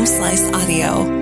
Home Slice Audio.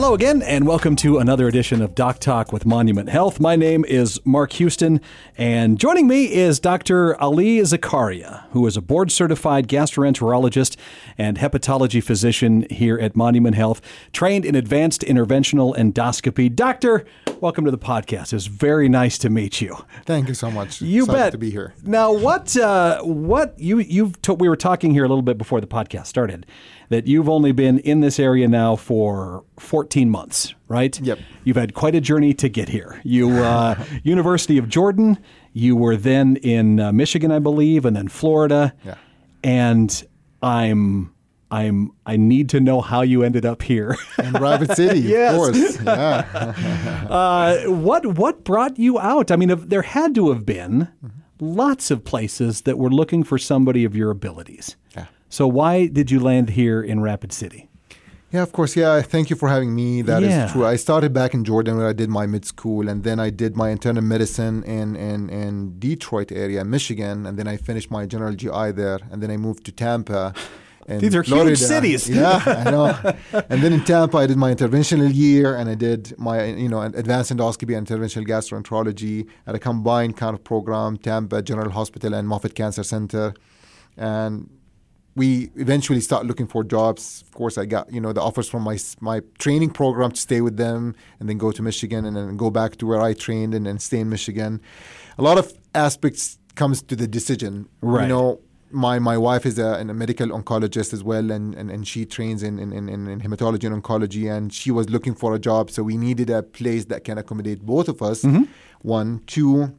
Hello again, and welcome to another edition of Doc Talk with Monument Health. My name is Mark Houston, and joining me is Dr. Ali Zakaria, who is a board certified gastroenterologist and hepatology physician here at Monument Health, trained in advanced interventional endoscopy. Doctor, welcome to the podcast. It's very nice to meet you. Thank you so much. You bet to be here. Now, what uh, what you you've to, we were talking here a little bit before the podcast started that you've only been in this area now for 14 months, right? Yep. You've had quite a journey to get here. You uh, University of Jordan. You were then in uh, Michigan, I believe, and then Florida. Yeah. And I'm I'm I need to know how you ended up here. In Rapid City, Yes. of course. Yeah. Uh, what what brought you out? I mean, there had to have been lots of places that were looking for somebody of your abilities. Yeah. So why did you land here in Rapid City? yeah, of course. Yeah, thank you for having me. That is Yeah. true. I started back in Jordan where I did my mid school, and then I did my internal medicine in, in, in Detroit area, Michigan, and then I finished my general GI there, and then I moved to Tampa. These are huge Florida. cities. Yeah, I know. and then in Tampa, I did my interventional year, and I did my you know advanced endoscopy and interventional gastroenterology at a combined kind of program, Tampa General Hospital and Moffitt Cancer Center, and we eventually start looking for jobs. Of course, I got you know the offers from my my training program to stay with them, and then go to Michigan, and then go back to where I trained, and then stay in Michigan. A lot of aspects comes to the decision. Right. You know, my my wife is a, a medical oncologist as well, and, and, and she trains in, in, in, in hematology and oncology, and she was looking for a job, so we needed a place that can accommodate both of us. Mm-hmm. One, two,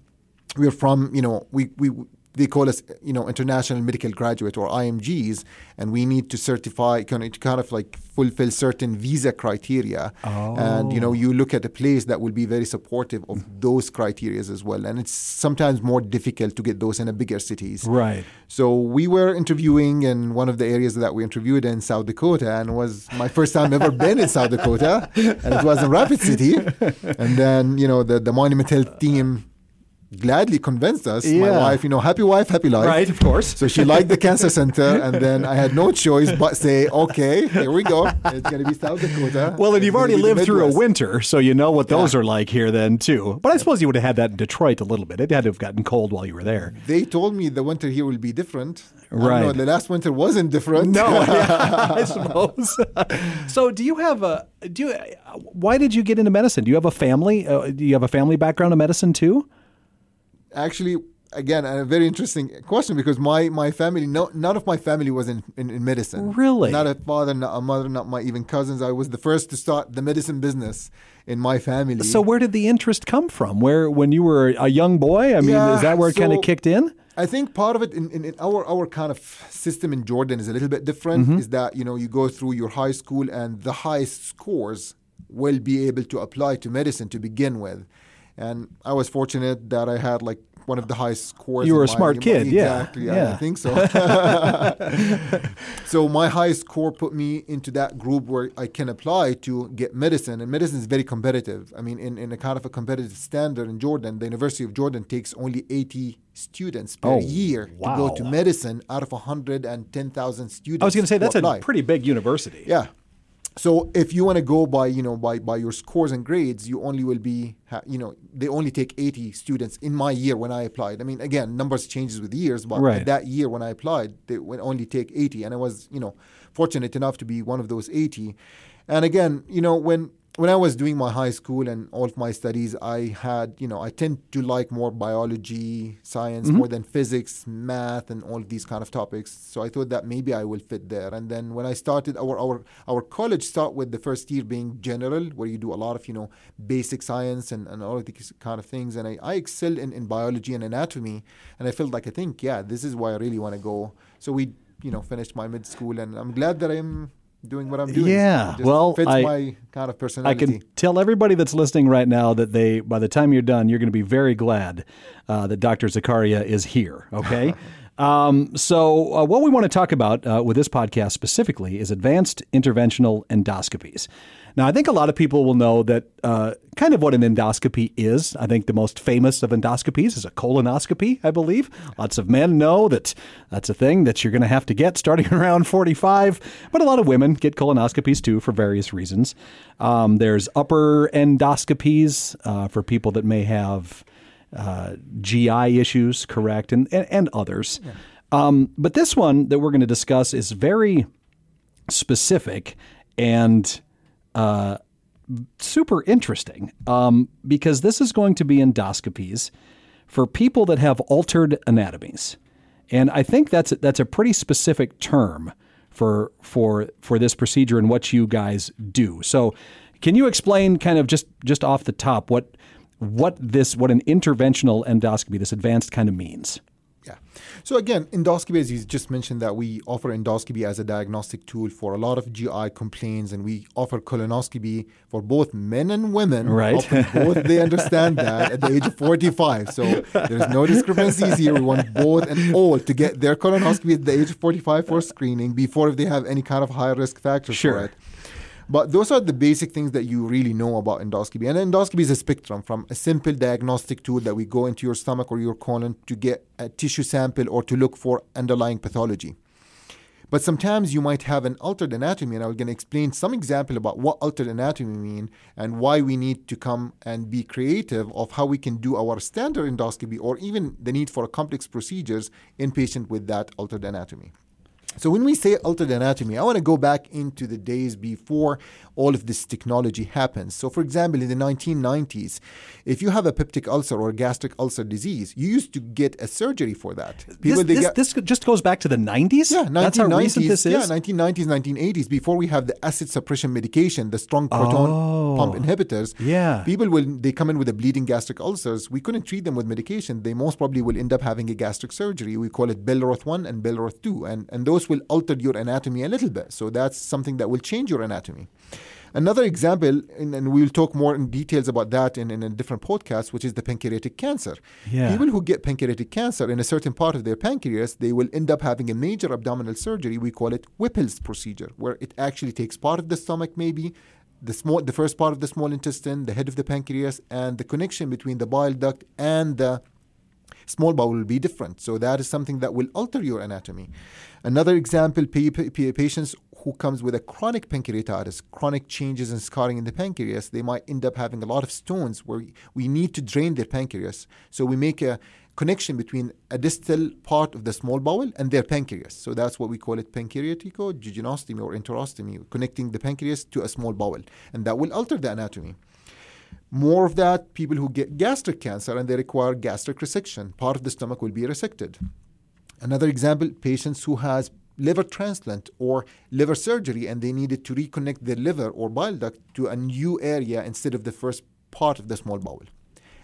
we're from you know we we they call us you know international medical graduate or IMGs, and we need to certify kind of, to kind of like fulfill certain visa criteria. And you know oh. you look at a place that will be very supportive of those criteria as well, and it's sometimes more difficult to get those in a bigger cities. Right. So we were interviewing in one of the areas that we interviewed in South Dakota, and it was my first time ever been in South Dakota, and it was in Rapid City. And then you know the the Monument Health team gladly convinced us. My wife, you know, happy wife, happy life. Right, of course. So she liked the cancer center, and then I had no choice but say, okay, here we go. It's going to be South Dakota. Well, and you've already lived through a winter, so you know what those Yeah. are like here then too. But I suppose you would have had that in Detroit a little bit. It had to have gotten cold while you were there. They told me the winter here will be different. Right. know, the last winter wasn't different. No, yeah, I suppose. so, do you have a do you? Why did you get into medicine? Do you have a family? Uh, do you have a family background in medicine too? Actually again a very interesting question because my my family no none of my family was in, in, in medicine Really? not a father not a mother not my even cousins i was the first to start the medicine business in my family So, where did the interest come from? Where when you were a young boy? I mean, Yeah, is that where it kind of kicked in? I think part of it in, in, in our our kind of system in Jordan is a little bit different. Mm-hmm. Is that you know you go through your high school and the highest scores will be able to apply to medicine to begin with. And I was fortunate that I had like one of the highest scores. You were a smart kid, yeah, exactly. I- yeah. I think so. so my high score put me into that group where I can apply to get medicine, and medicine is very competitive. I mean, in, in a kind of a competitive standard in Jordan, the University of Jordan takes only 80 students per Oh, year to go to medicine out of 110,000 students. I was going to say that's a pretty big university. Yeah. So if you want to go by you know by by your scores and grades, you only will be you know they only take 80 students in my year when I applied. I mean again numbers changes with years, but Right. that year when I applied, they would only take 80, and I was you know fortunate enough to be one of those 80. And again, you know when when I was doing my high school and all of my studies, I had, you know, I tend to like more biology, science, mm-hmm. more than physics, math, and all these kind of topics. So I thought that maybe I will fit there. And then when I started, our our our college start with the first year being general, where you do a lot of, you know, basic science and, and all of these kind of things. And I, I excelled in, in biology and anatomy. And I felt like, I think, yeah, this is where I really want to go. So we, you know, finished my mid school, and I'm glad that I'm doing what I'm doing. Yeah, just well, fits I- my kind of personality. I can tell everybody that's listening right now that they, by the time you're done, you're going to be very glad uh, that Dr. Zakaria is here. Okay, Um, so, uh, what we want to talk about uh, with this podcast specifically is advanced interventional endoscopies. Now, I think a lot of people will know that uh, kind of what an endoscopy is. I think the most famous of endoscopies is a colonoscopy, I believe. Lots of men know that that's a thing that you're going to have to get starting around 45, but a lot of women get colonoscopies too for various reasons. Um, there's upper endoscopies uh, for people that may have uh, GI issues, correct, and, and, and others. Yeah. Um, but this one that we're going to discuss is very specific and uh, super interesting um, because this is going to be endoscopies for people that have altered anatomies, and I think that's a, that's a pretty specific term for for for this procedure and what you guys do. So, can you explain kind of just just off the top what what this what an interventional endoscopy, this advanced kind of means? Yeah. So again, endoscopy, as you just mentioned, that we offer endoscopy as a diagnostic tool for a lot of GI complaints, and we offer colonoscopy for both men and women. Right. both they understand that at the age of 45. So there's no discrepancies here. We want both and all to get their colonoscopy at the age of 45 for screening before if they have any kind of high risk factors sure. for it. But those are the basic things that you really know about endoscopy. And endoscopy is a spectrum from a simple diagnostic tool that we go into your stomach or your colon to get a tissue sample or to look for underlying pathology. But sometimes you might have an altered anatomy, and I'm going to explain some example about what altered anatomy mean and why we need to come and be creative of how we can do our standard endoscopy or even the need for complex procedures in patient with that altered anatomy. So when we say altered anatomy, I want to go back into the days before all of this technology happens. So for example, in the 1990s, if you have a peptic ulcer or gastric ulcer disease, you used to get a surgery for that. People, this, this, this, just goes back to the 90s? Yeah, 1990s. That's how recent this is? Yeah, 1990s, 1980s, before we have the acid suppression medication, the strong proton oh, pump inhibitors. Yeah. People will, they come in with a bleeding gastric ulcers. We couldn't treat them with medication. They most probably will end up having a gastric surgery. We call it Billroth 1 and Billroth 2. And, and those will alter your anatomy a little bit. So that's something that will change your anatomy. Another example, and, and, we'll talk more in details about that in, in a different podcast, which is the pancreatic cancer. Yeah. People who get pancreatic cancer in a certain part of their pancreas, they will end up having a major abdominal surgery. We call it Whipple's procedure, where it actually takes part of the stomach, maybe the small, the first part of the small intestine, the head of the pancreas, and the connection between the bile duct and the small bowel will be different. So that is something that will alter your anatomy. Another example, patients who comes with a chronic pancreatitis, chronic changes and scarring in the pancreas, they might end up having a lot of stones where we need to drain their pancreas. So we make a connection between a distal part of the small bowel and their pancreas. So that's what we call it pancreatico-jejunostomy or enterostomy, connecting the pancreas to a small bowel. And that will alter the anatomy. More of that, people who get gastric cancer and they require gastric resection, part of the stomach will be resected. Another example, patients who has liver transplant or liver surgery and they needed to reconnect their liver or bile duct to a new area instead of the first part of the small bowel.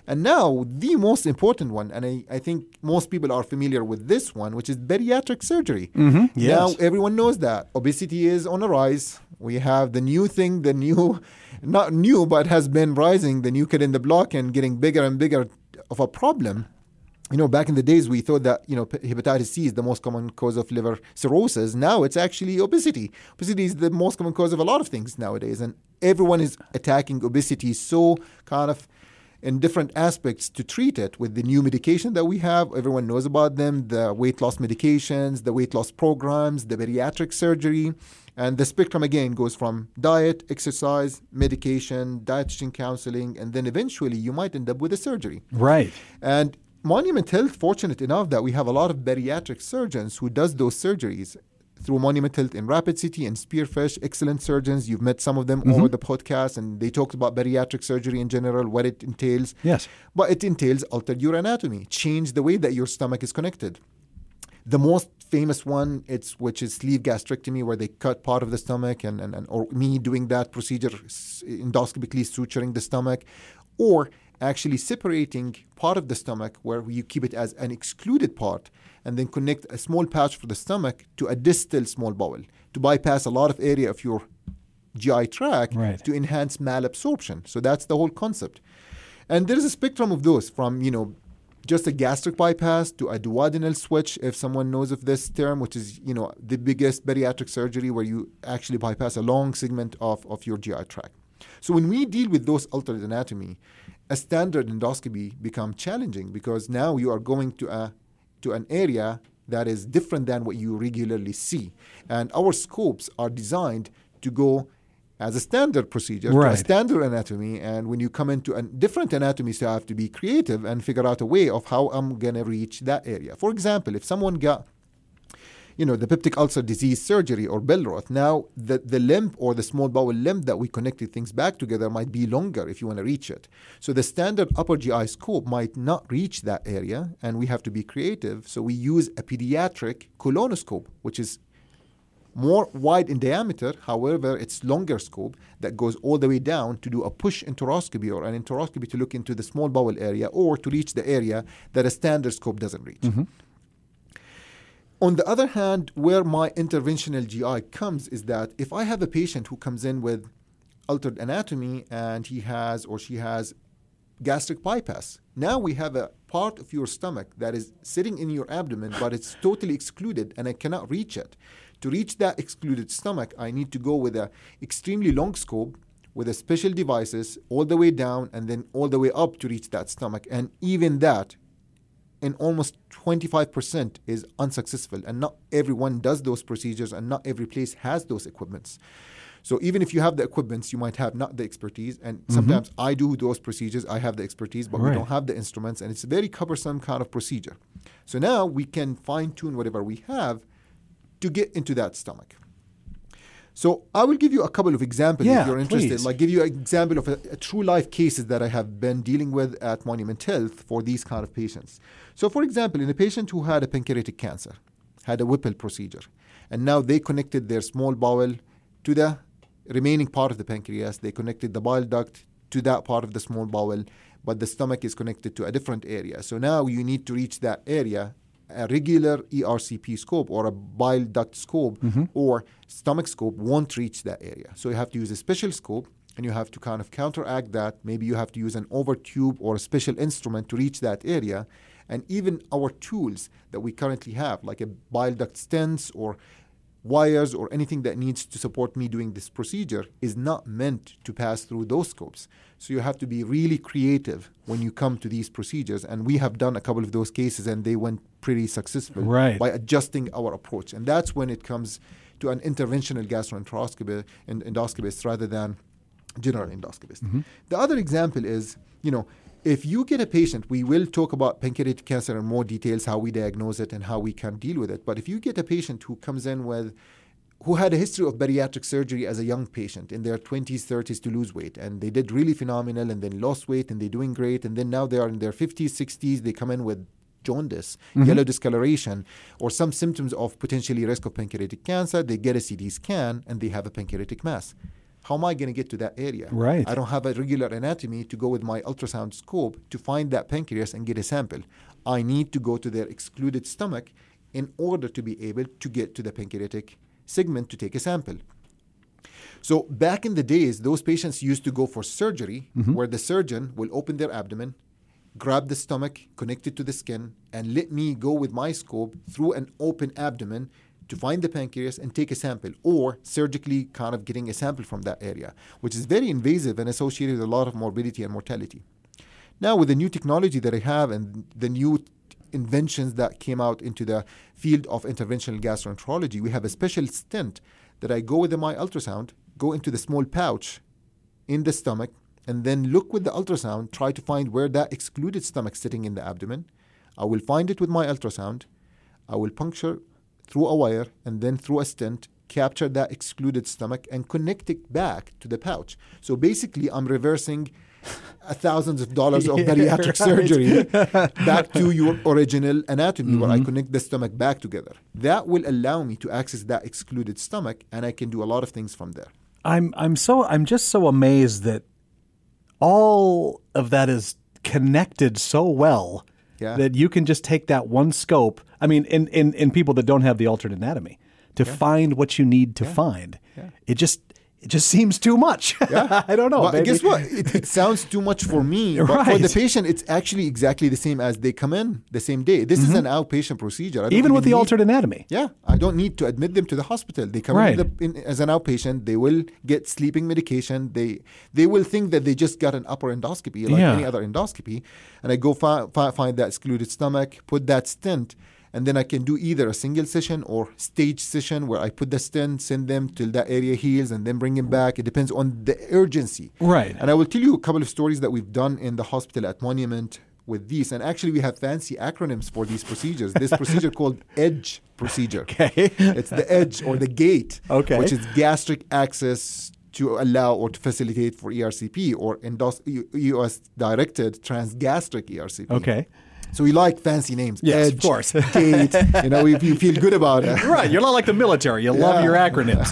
And now, the most important one, and I, I think most people are familiar with this one, which is bariatric surgery. Mm-hmm. Yes. Now, everyone knows that obesity is on a rise. We have the new thing, the new, not new, but has been rising, the new kid in the block and getting bigger and bigger of a problem you know, back in the days, we thought that, you know, hepatitis C is the most common cause of liver cirrhosis. Now it's actually obesity. Obesity is the most common cause of a lot of things nowadays. And everyone is attacking obesity so kind of in different aspects to treat it with the new medication that we have. Everyone knows about them the weight loss medications, the weight loss programs, the bariatric surgery. And the spectrum again goes from diet, exercise, medication, dietitian counseling, and then eventually you might end up with a surgery. Right. And Monument Health, fortunate enough that we have a lot of bariatric surgeons who does those surgeries through Monument Health in Rapid City and Spearfish, excellent surgeons. You've met some of them mm-hmm. over the podcast, and they talked about bariatric surgery in general, what it entails. Yes. But it entails altered your anatomy, change the way that your stomach is connected. The most famous one, it's which is sleeve gastrectomy, where they cut part of the stomach, and, and, and or me doing that procedure, endoscopically suturing the stomach, or actually separating part of the stomach where you keep it as an excluded part and then connect a small pouch for the stomach to a distal small bowel to bypass a lot of area of your GI tract right. to enhance malabsorption. So that's the whole concept. And there is a spectrum of those from, you know, just a gastric bypass to a duodenal switch, if someone knows of this term, which is you know the biggest bariatric surgery where you actually bypass a long segment of, of your GI tract. So when we deal with those altered anatomy, a standard endoscopy become challenging because now you are going to a to an area that is different than what you regularly see. And our scopes are designed to go as a standard procedure right. a standard anatomy. And when you come into a different anatomy, so you have to be creative and figure out a way of how I'm going to reach that area. For example, if someone got you know, the peptic ulcer disease surgery or Billroth. Now, the, the limb or the small bowel limb that we connected things back together might be longer if you want to reach it. So the standard upper GI scope might not reach that area, and we have to be creative. So we use a pediatric colonoscope, which is more wide in diameter, however, it's longer scope that goes all the way down to do a push enteroscopy or an enteroscopy to look into the small bowel area or to reach the area that a standard scope doesn't reach. Mm-hmm. On the other hand, where my interventional GI comes is that if I have a patient who comes in with altered anatomy and he has or she has gastric bypass, now we have a part of your stomach that is sitting in your abdomen, but it's totally excluded and I cannot reach it. To reach that excluded stomach, I need to go with a extremely long scope with a special devices all the way down and then all the way up to reach that stomach. And even that in almost 25% is unsuccessful and not everyone does those procedures and not every place has those equipments so even if you have the equipments you might have not the expertise and mm-hmm. sometimes i do those procedures i have the expertise but right. we don't have the instruments and it's a very cumbersome kind of procedure so now we can fine tune whatever we have to get into that stomach so I will give you a couple of examples yeah, if you're interested. Please. Like give you an example of a, a, true life cases that I have been dealing with at Monument Health for these kind of patients. So for example, in a patient who had a pancreatic cancer, had a Whipple procedure, and now they connected their small bowel to the remaining part of the pancreas. They connected the bile duct to that part of the small bowel, but the stomach is connected to a different area. So now you need to reach that area a regular ERCP scope or a bile duct scope mm-hmm. or stomach scope won't reach that area. So you have to use a special scope and you have to kind of counteract that. Maybe you have to use an overtube or a special instrument to reach that area. And even our tools that we currently have, like a bile duct stents or wires or anything that needs to support me doing this procedure is not meant to pass through those scopes. So you have to be really creative when you come to these procedures. And we have done a couple of those cases and they went pretty successful right. by adjusting our approach. And that's when it comes to an interventional gastroenteroscopy and endoscopist rather than general endoscopist. Mm-hmm. The other example is, you know, if you get a patient, we will talk about pancreatic cancer in more details, how we diagnose it and how we can deal with it. But if you get a patient who comes in with who had a history of bariatric surgery as a young patient in their 20s, 30s to lose weight. And they did really phenomenal and then lost weight and they're doing great. And then now they are in their 50s, 60s, they come in with jaundice, mm-hmm. yellow discoloration, or some symptoms of potentially risk of pancreatic cancer. They get a CT scan and they have a pancreatic mass. How am I going to get to that area? Right. I don't have a regular anatomy to go with my ultrasound scope to find that pancreas and get a sample. I need to go to their excluded stomach in order to be able to get to the pancreatic segment to take a sample. So back in the days, those patients used to go for surgery mm-hmm. where the surgeon will open their abdomen, grab the stomach, connect it to the skin, and let me go with my scope through an open abdomen to find the pancreas and take a sample, or surgically kind of getting a sample from that area, which is very invasive and associated with a lot of morbidity and mortality. Now, with the new technology that I have and the new inventions that came out into the field of interventional gastroenterology, we have a special stent that I go with my ultrasound, go into the small pouch in the stomach, and then look with the ultrasound, try to find where that excluded stomach sitting in the abdomen. I will find it with my ultrasound. I will puncture through a wire and then through a stent capture that excluded stomach and connect it back to the pouch. So basically, I'm reversing thousands of dollars of bariatric right. surgery back to your original anatomy mm-hmm. where I mm-hmm. connect the stomach back together. That will allow me to access that excluded stomach and I can do a lot of things from there. I'm I'm so I'm just so amazed that all of that is connected so well yeah. that you can just take that one scope. I mean, in, in, in people that don't have the altered anatomy, to yeah. find what you need to find. It just it just seems too much. Yeah. I don't know. But maybe. guess what? It, it sounds too much for me. But for the patient, it's actually exactly the same as they come in the same day. This is an outpatient procedure. I don't Mm-hmm. Even with the need- altered anatomy. Yeah, I don't need to admit them to the hospital. They come Right. in, the, in as an outpatient. They will get sleeping medication. They they will think that they just got an upper endoscopy like Yeah. any other endoscopy, and I go fi- fi- find that excluded stomach, put that stent, and then I can do either a single session or stage session where I put the stent, send them till that area heals, and then bring them back. It depends on the urgency. Right. And I will tell you a couple of stories that we've done in the hospital at Monument with these. And actually, we have fancy acronyms for these procedures. This procedure called EDGE procedure. Okay. It's the edge or the gate, Okay. which is gastric access to allow or to facilitate for ERCP or endos- US directed transgastric ERCP. Okay. So we like fancy names. Yes, of course. gate. You know, we, we feel good about it. Right. You're not like the military. You love your acronyms.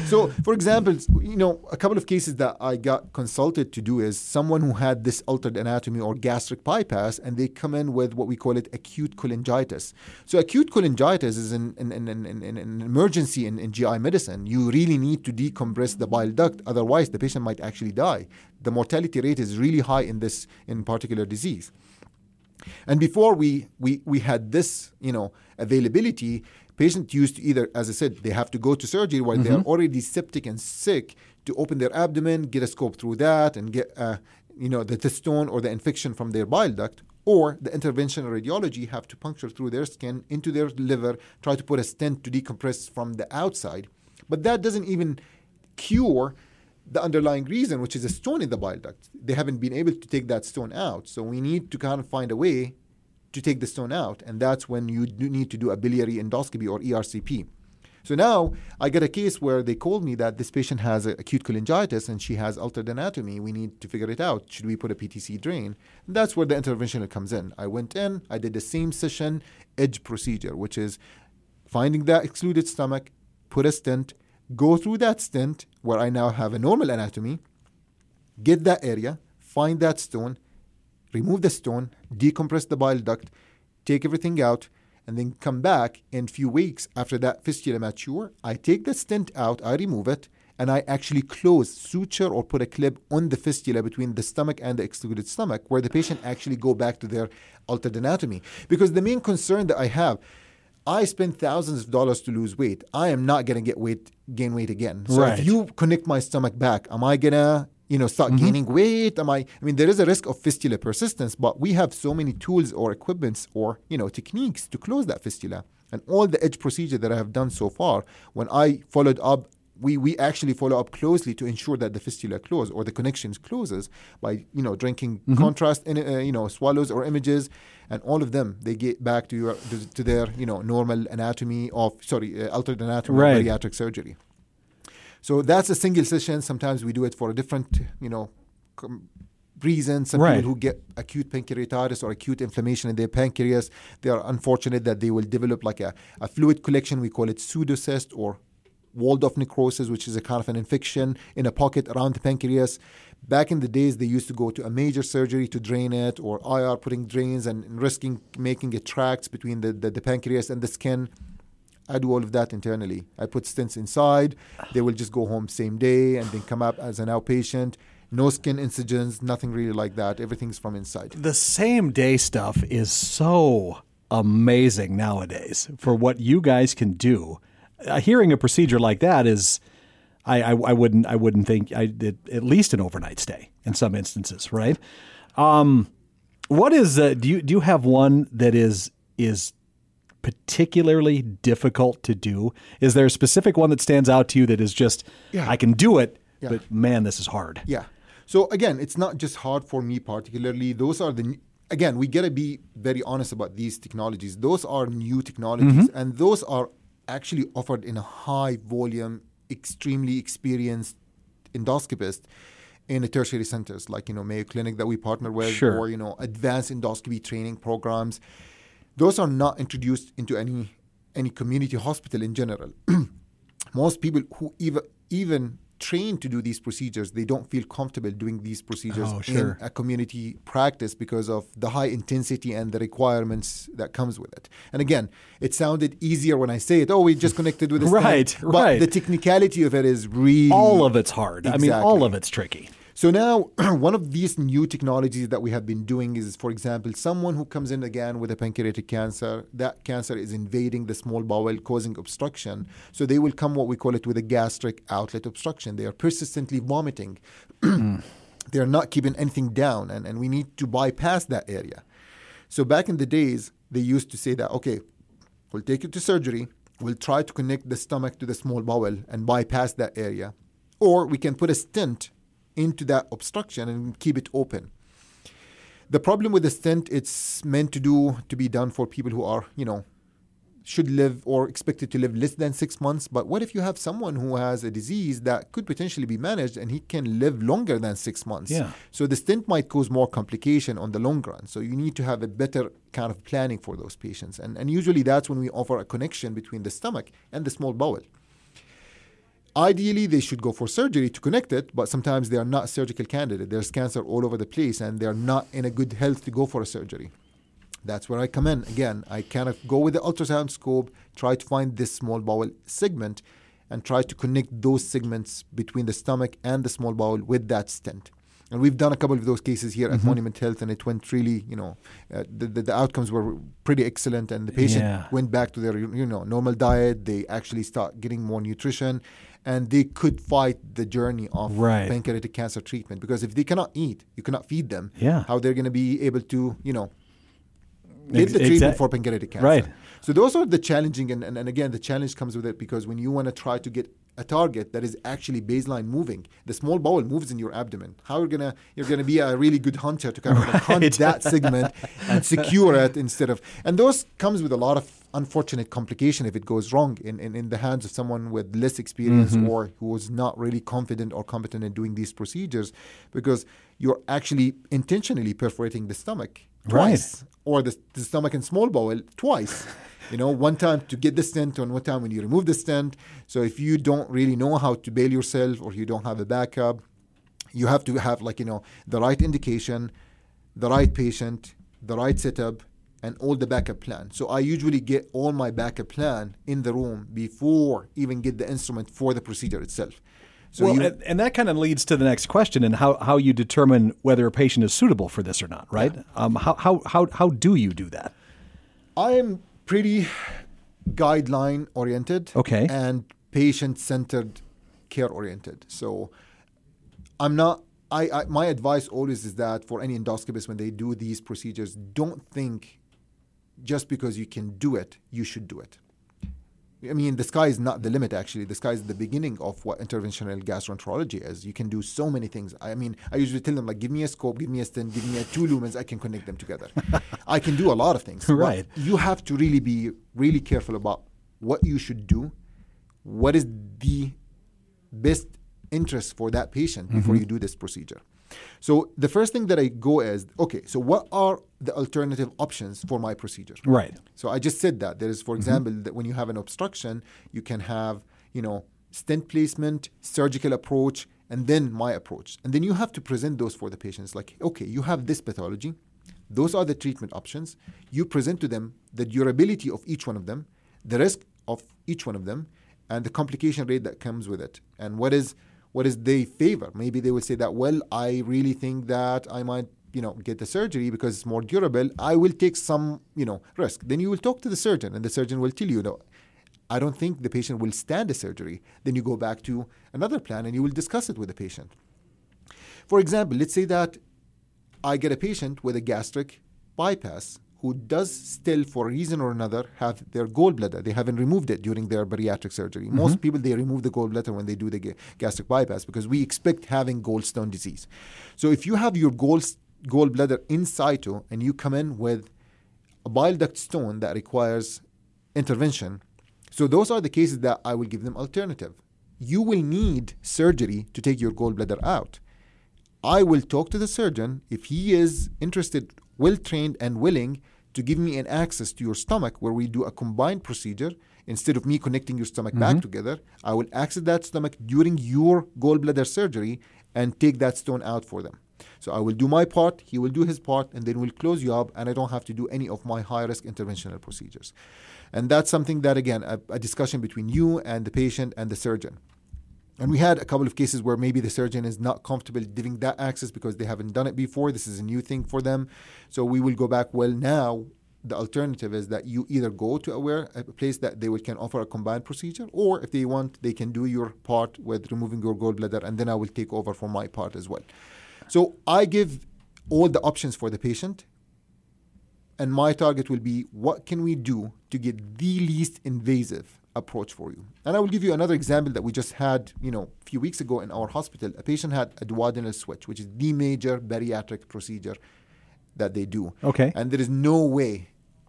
So, for example, you know, a couple of cases that I got consulted to do is someone who had this altered anatomy or gastric bypass, and they come in with what we call it acute cholangitis. So, acute cholangitis is an, an, an, an, an, an emergency in, in GI medicine. You really need to decompress the bile duct, otherwise, the patient might actually die. The mortality rate is really high in this in particular disease. And before we, we, we had this, you know, availability, patients used to either, as I said, they have to go to surgery where they're already septic and sick to open their abdomen, get a scope through that, and get, uh, you know, the, the stone or the infection from their bile duct. Or the interventional radiology have to puncture through their skin into their liver, try to put a stent to decompress from the outside. But that doesn't even cure the underlying reason, which is a stone in the bile duct. They haven't been able to take that stone out. So we need to kind of find a way to take the stone out. And that's when you need to do a biliary endoscopy or ERCP. So now I got a case where they called me that this patient has acute cholangitis and she has altered anatomy. We need to figure it out. Should we put a PTC drain? And that's where the interventional comes in. I went in, I did the same session edge procedure, which is finding that excluded stomach, put a stent, go through that stent where I now have a normal anatomy, get that area, find that stone, remove the stone, decompress the bile duct, take everything out, and then come back in a few weeks after that fistula mature. I take the stent out, I remove it, and I actually close, suture, or put a clip on the fistula between the stomach and the excluded stomach, where the patient actually go back to their altered anatomy. Because the main concern that I have, I spend thousands of dollars to lose weight. I am not gonna get weight, gain weight again. So Right. if you connect my stomach back, am I gonna, you know, start gaining weight? Am I? I mean, there is a risk of fistula persistence, but we have so many tools or equipments or you know techniques to close that fistula. And all the edge procedure that I have done so far, when I followed up, we we actually follow up closely to ensure that the fistula close or the connections closes by you know drinking contrast in uh, you know swallows or images, and all of them they get back to your to, to their you know normal anatomy of sorry uh, altered anatomy of Right. bariatric surgery. So that's a single session. Sometimes we do it for a different, you know, com- reason. Some Right. people who get acute pancreatitis or acute inflammation in their pancreas, they are unfortunate that they will develop like a, a fluid collection. We call it pseudocyst or walled-off necrosis, which is a kind of an infection in a pocket around the pancreas. Back in the days, they used to go to a major surgery to drain it, or IR putting drains and risking making it tracts between the, the, the pancreas and the skin. I do all of that internally. I put stents inside. They will just go home same day and then come up as an outpatient. No skin incisions, nothing really like that. Everything's from inside. the same day stuff is so amazing nowadays for what you guys can do. Uh, hearing a procedure like that is, I, I, I wouldn't I wouldn't think I at least an overnight stay in some instances, right? Um, what is uh, do you do you have one that is is particularly difficult to do? Is there a specific one that stands out to you that is just Yeah. I can do it, Yeah. but man, this is hard. Yeah. So again, it's not just hard for me particularly. Those are the again, we got to be very honest about these technologies. Those are new technologies and those are actually offered in a high volume, extremely experienced endoscopist in the tertiary centers like, you know, Mayo Clinic that we partner with Sure. or, you know, advanced endoscopy training programs. Those are not introduced into any any community hospital in general. most people who even even trained to do these procedures, they don't feel comfortable doing these procedures Oh, sure. in a community practice because of the high intensity and the requirements that comes with it. And again, it sounded easier when I say it. Oh, we just connected with stent." Right, But right. the technicality of it is really All of it's hard. I mean, all of it's tricky. So now, one of these new technologies that we have been doing is, for example, someone who comes in again with a pancreatic cancer, that cancer is invading the small bowel, causing obstruction. So they will come what we call it with a gastric outlet obstruction. They are persistently vomiting. they are not keeping anything down, and, and we need to bypass that area. So back in the days, they used to say that, okay, we'll take you to surgery, we'll try to connect the stomach to the small bowel and bypass that area. Or we can put a stent into that obstruction and keep it open. The problem with the stent, it's meant to do to be done for people who are, you know, should live or expected to live less than six months. But what if you have someone who has a disease that could potentially be managed and he can live longer than six months? Yeah. So the stent might cause more complication on the long run. So you need to have a better kind of planning for those patients. And, and usually that's when we offer a connection between the stomach and the small bowel. Ideally, they should go for surgery to connect it, but sometimes they are not surgical candidate. There's cancer all over the place, and they're not in a good health to go for a surgery. That's where I come in. Again, I kind of go with the ultrasound scope, try to find this small bowel segment, and try to connect those segments between the stomach and the small bowel with that stent. And we've done a couple of those cases here at Monument Health, and it went really, you know, uh, the, the, the outcomes were pretty excellent, and the patient Yeah. went back to their, you know, normal diet. They actually start getting more nutrition, and they could fight the journey of Right. pancreatic cancer treatment. Because if they cannot eat, you cannot feed them. Yeah. How they're going to be able to, you know, Ex- get the treatment exact- for pancreatic cancer. Right. So those are the challenging, and, and, and again, the challenge comes with it because when you want to try to get a target that is actually baseline moving, the small bowel moves in your abdomen. How you're gonna you're gonna be a really good hunter to kind of like hunt that segment and secure it instead of, and those comes with a lot of unfortunate complication if it goes wrong in, in, in the hands of someone with less experience Mm-hmm. or who was not really confident or competent in doing these procedures because you're actually intentionally perforating the stomach Right. twice or the, the stomach and small bowel twice. You know, one time to get the stent and one time when you remove the stent. So if you don't really know how to bail yourself or you don't have a backup, you have to have like, you know, the right indication, the right patient, the right setup, and all the backup plan. So I usually get all my backup plan in the room before even get the instrument for the procedure itself. So well, you, and, that kind of leads to the next question and how, how you determine whether a patient is suitable for this or not, right? Um, how, how, how, how do you do that? I am pretty guideline oriented Okay. and patient centered care oriented. So I'm not I, I my advice always is that for any endoscopists when they do these procedures, don't think just because you can do it, you should do it. I mean, the sky is not the limit, actually. The sky is the beginning of what interventional gastroenterology is. You can do so many things. I mean, I usually tell them, like, give me a scope, give me a stent, give me a two lumens, I can connect them together. I can do a lot of things. But Right. you have to really be really careful about what you should do, what is the best interest for that patient before mm-hmm. you do this procedure. So the first thing that I go is, okay, so what are the alternative options for my procedure? Right. So I just said that there is, for mm-hmm. example, that when you have an obstruction, you can have, you know, stent placement, surgical approach, and then my approach. And then you have to present those for the patients. Like, okay, you have this pathology. Those are the treatment options. You present to them the durability of each one of them, the risk of each one of them, and the complication rate that comes with it. And what is what is they favor? Maybe they will say that, well, I really think that I might you know get the surgery because it's more durable. I will take some you know risk. Then you will talk to the surgeon and the surgeon will tell you no i don't think the patient will stand the surgery. Then you go back to another plan and you will discuss it with the patient. For example let's say that i get a patient with a gastric bypass who does still for a reason or another have their gallbladder. They haven't removed it during their bariatric surgery. Mm-hmm. Most people they remove the gallbladder when they do the ga- gastric bypass because we expect having gallstone disease. So if you have your gall gallbladder in situ and you come in with a bile duct stone that requires intervention, so those are the cases that I will give them alternative. You will need surgery to take your gallbladder out. I will talk to the surgeon. If he is interested, well trained, and willing to give me an access to your stomach where we do a combined procedure instead of me connecting your stomach mm-hmm. back together, I will access that stomach during your gallbladder surgery and take that stone out for them. So I will do my part, he will do his part, and then we'll close you up, and I don't have to do any of my high risk interventional procedures. And that's something that, again, a, a discussion between you and the patient and the surgeon. And we had a couple of cases where maybe the surgeon is not comfortable giving that access because they haven't done it before. This is a new thing for them. So we will go back, well, now the alternative is that you either go to a, place that they will, can offer a combined procedure, or if they want, they can do your part with removing your gallbladder, and then I will take over for my part as well. So I give all the options for the patient, and my target will be what can we do to get the least invasive approach for you. And I will give you another example that we just had, you know, a few weeks ago in our hospital. A patient had a duodenal switch, which is the major bariatric procedure that they do. Okay. And there is no way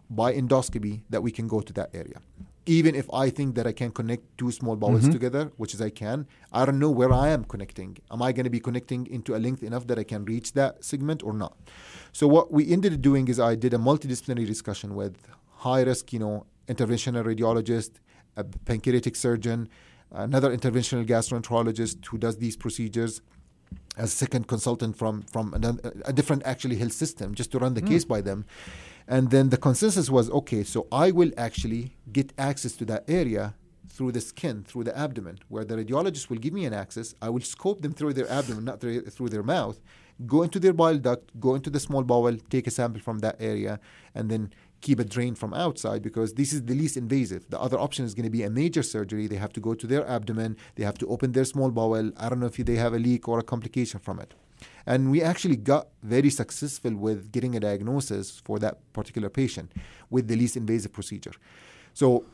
by endoscopy that we can go to that area. Even if I think that I can connect two small bowels mm-hmm. together, which is I can, I don't know where I am connecting. Am I going to be connecting into a length enough that I can reach that segment or not? So what we ended up doing is I did a multidisciplinary discussion with high risk, you know, interventional radiologist, a pancreatic surgeon, another interventional gastroenterologist who does these procedures, as a second consultant from from another, a different actually health system just to run the mm. case by them. And then the consensus was okay so i will actually get access to that area through the skin through the abdomen where the radiologist will give me an access. I will scope them through their abdomen not through, through their mouth. Go into their bile duct go into the small bowel take a sample from that area and then keep a drain from outside because this is the least invasive. The other option is going to be a major surgery. They have to go to their abdomen, they have to open their small bowel. I don't know if they have a leak or a complication from it. And we actually got very successful with getting a diagnosis for that particular patient with the least invasive procedure. So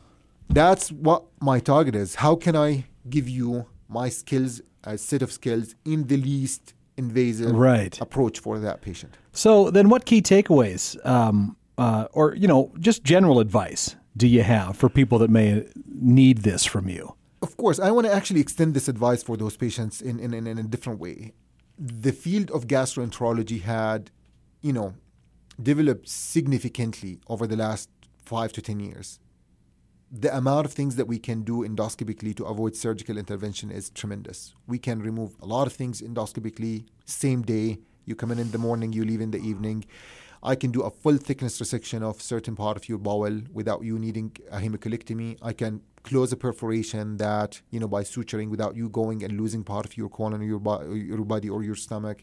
that's what my target is. How can I give you my skills, a set of skills in the least invasive right. approach for that patient? So then, what key takeaways um, uh, or you know, just general advice do you have for people that may need this from you? Of course, I want to actually extend this advice for those patients in, in, in, in a different way. The field of gastroenterology had, you know, developed significantly over the last five to 10 years. The amount of things that we can do endoscopically to avoid surgical intervention is tremendous. We can remove a lot of things endoscopically, same day. You come in in the morning, you leave in the evening. I can do a full thickness resection of certain part of your bowel without you needing a hemicolectomy. I can close a perforation that you know by suturing without you going and losing part of your colon or your, bo- your body or your stomach.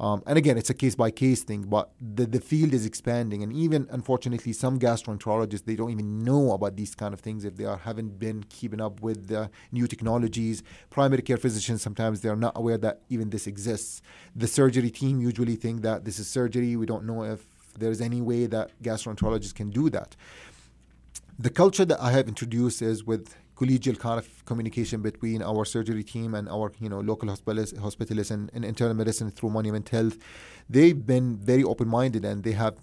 Um, and again, it's a case by case thing, but the, the field is expanding. And even unfortunately, some gastroenterologists, they don't even know about these kind of things if they are, haven't been keeping up with the new technologies. Primary care physicians, sometimes they're not aware that even this exists. The surgery team usually think that this is surgery. We don't know if there's any way that gastroenterologists can do that. The culture that I have introduced is with collegial kind of communication between our surgery team and our you know local hospitalists, hospitalists and, and internal medicine through Monument Health. They've been very open minded and they have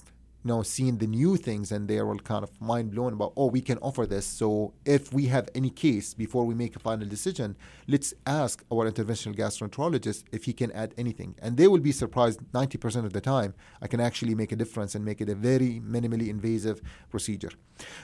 know seeing the new things and they are all kind of mind blown about oh we can offer this. So if we have any case before we make a final decision let's ask our interventional gastroenterologist if he can add anything. And they will be surprised 90% of the time i can actually make a difference and make it a very minimally invasive procedure.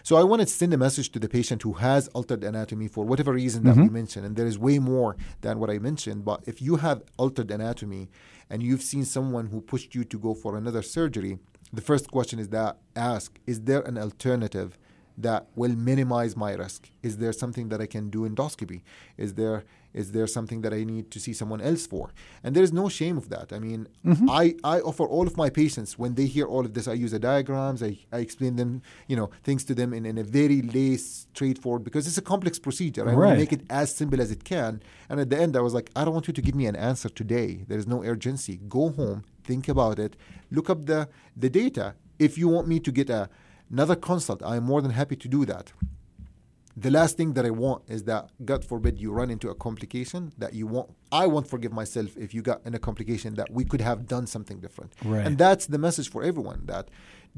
So i want to send a message to the patient who has altered anatomy for whatever reason that mm-hmm. we mentioned and there is way more than what i mentioned but if you have altered anatomy and you've seen someone who pushed you to go for another surgery the first question is that ask is there an alternative that will minimize my risk? Is there something that i can do endoscopy is there is there something that i need to see someone else for and there is no shame of that i mean mm-hmm. i i offer all of my patients when they hear all of this i use the diagrams i, I explain them you know things to them in, in a very lay straightforward because it's a complex procedure i right. want to make it as simple as it can and at the end i was like i don't want you to give me an answer today there is no urgency go home think about it, look up the, the data. If you want me to get a, another consult, I'm more than happy to do that. The last thing that I want is that, God forbid, you run into a complication that you want. I won't forgive myself if you got in a complication that we could have done something different. Right. And that's the message for everyone that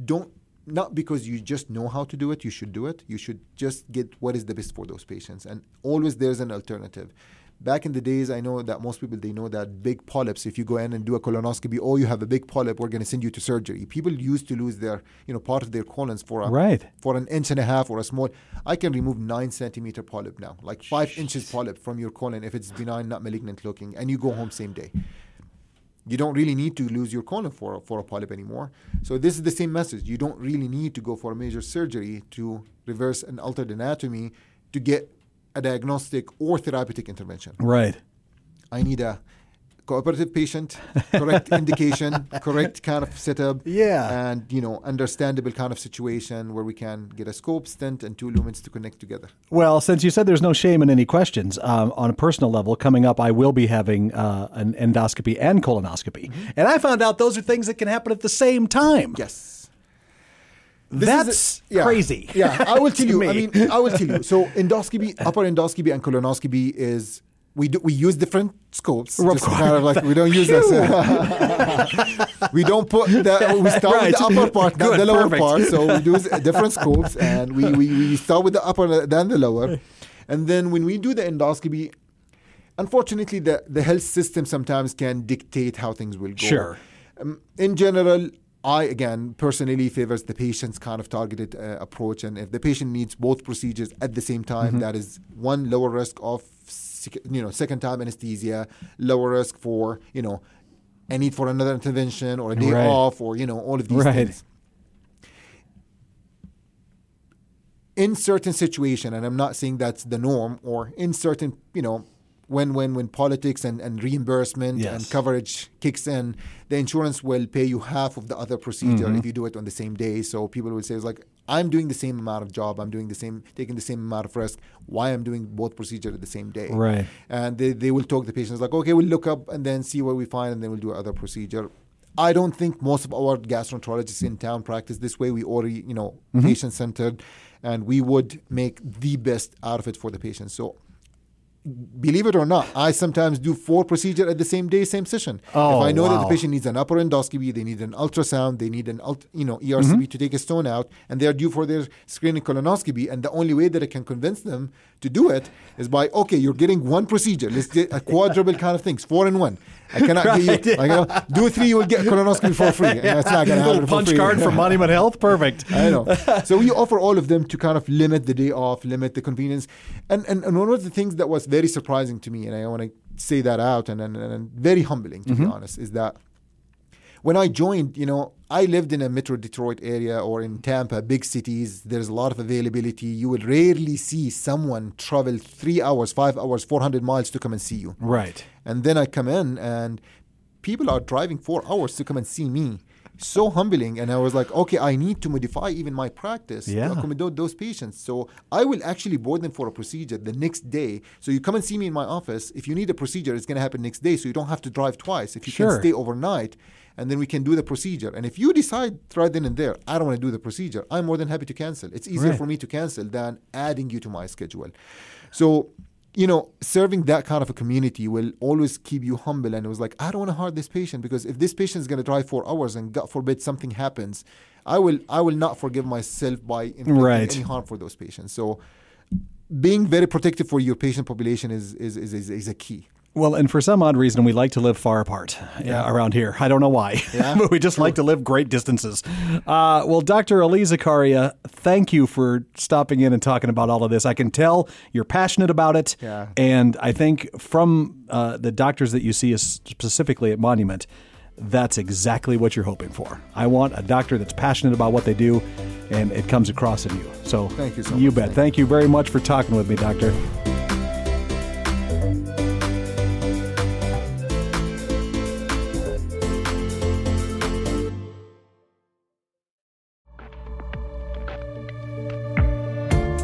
don't not because you just know how to do it, you should do it. You should just get what is the best for those patients. And always there's an alternative Back in the days, I know that most people they know that big polyps. If you go in and do a colonoscopy, oh, you have a big polyp, we're going to send you to surgery. People used to lose their, you know, part of their colons for a Right. for an inch and a half or a small. I can remove nine centimeter polyp now, like five inches polyp from your colon if it's benign, not malignant looking, and you go home same day. You don't really need to lose your colon for for a polyp anymore. So this is the same message. You don't really need to go for a major surgery to reverse an altered anatomy to get a diagnostic or therapeutic intervention. Right. I need a cooperative patient, correct indication, correct kind of setup, Yeah. and you know understandable kind of situation where we can get a scope, stent, and two lumens to connect together. Well, since you said there's no shame in any questions, um, on a personal level, coming up, I will be having uh, an endoscopy and colonoscopy. And I found out those are things that can happen at the same time. Yes. This is That's a- yeah. crazy. Yeah, I will tell you. me. I mean, I will tell you. So endoscopy, upper endoscopy, and colonoscopy is we do we use different scopes. Of just kind of like we don't use this. we don't put the we start Right. with the upper part, not Good, the lower perfect. part. So we do different scopes, and we, we we start with the upper then the lower, and then when we do the endoscopy. Unfortunately, the, the health system sometimes can dictate how things will go. Sure. Um, in general, I again personally favors the patient's kind of targeted uh, approach, and if the patient needs both procedures at the same time, Mm-hmm. that is one lower risk of you know second time anesthesia, lower risk for you know a need for another intervention or a day Right. off or you know all of these Right. things. In certain situation, and I'm not saying that's the norm, or in certain you know when when when politics and, and reimbursement Yes. and coverage kicks in, the insurance will pay you half of the other procedure Mm-hmm. if you do it on the same day. So people will say it's like I'm doing the same amount of job, I'm doing the same taking the same amount of risk. Why I'm doing both procedure at the same day? Right. And they, they will talk to the patients like, okay, we'll look up and then see what we find, and then we'll do other procedure. I don't think most of our gastroenterologists in town practice this way. We already, you know, Mm-hmm. patient centered, and we would make the best out of it for the patient. So believe it or not, I sometimes do four procedure at the same day, same session. Oh, if I know that the patient needs an upper endoscopy, they need an ultrasound, they need an ult- you know ERCP Mm-hmm. to take a stone out, and they are due for their screening colonoscopy, and the only way that I can convince them to do it is by okay, you're getting one procedure. Let's get a quadruple kind of things, four in one. I cannot Right. give you. I know, do three, you will get colonoscopy for free. And that's not going to happen punch free. card from Monument Health. Perfect. I know. So we offer all of them to kind of limit the day off, limit the convenience. And and, and one of the things that was very surprising to me, and I want to say that out, and, and, and very humbling to be mm-hmm. honest, is that when I joined, you know, I lived in a Metro Detroit area or in Tampa, big cities. There's a lot of availability. You will rarely see someone travel three hours, five hours, 400 miles to come and see you. Right. And then I come in and people are driving four hours to come and see me. So humbling. And I was like, okay, I need to modify even my practice Yeah. to accommodate those patients. So I will actually board them for a procedure the next day. So you come and see me in my office. If you need a procedure, it's going to happen next day. So you don't have to drive twice. If you Sure. can stay overnight, and then we can do the procedure. And if you decide right then and there, I don't want to do the procedure, I'm more than happy to cancel. It's easier Right. for me to cancel than adding you to my schedule. So, you know, serving that kind of a community will always keep you humble. And it was like, I don't want to hurt this patient because if this patient is going to drive four hours and God forbid something happens, I will I will not forgive myself by inflicting Right. any harm for those patients. So, being very protective for your patient population is is, is, is, is a key. Well, and for some odd reason, we like to live far apart yeah. around here. I don't know why, Yeah? but we just like to live great distances. Uh, well, Dr. Ali Zakaria, thank you for stopping in and talking about all of this. I can tell you're passionate about it. Yeah. And I think from uh, the doctors that you see specifically at Monument, that's exactly what you're hoping for. I want a doctor that's passionate about what they do, and it comes across in you. So Thank you so You much. bet. Thank Thank you very much for talking with me, Doctor.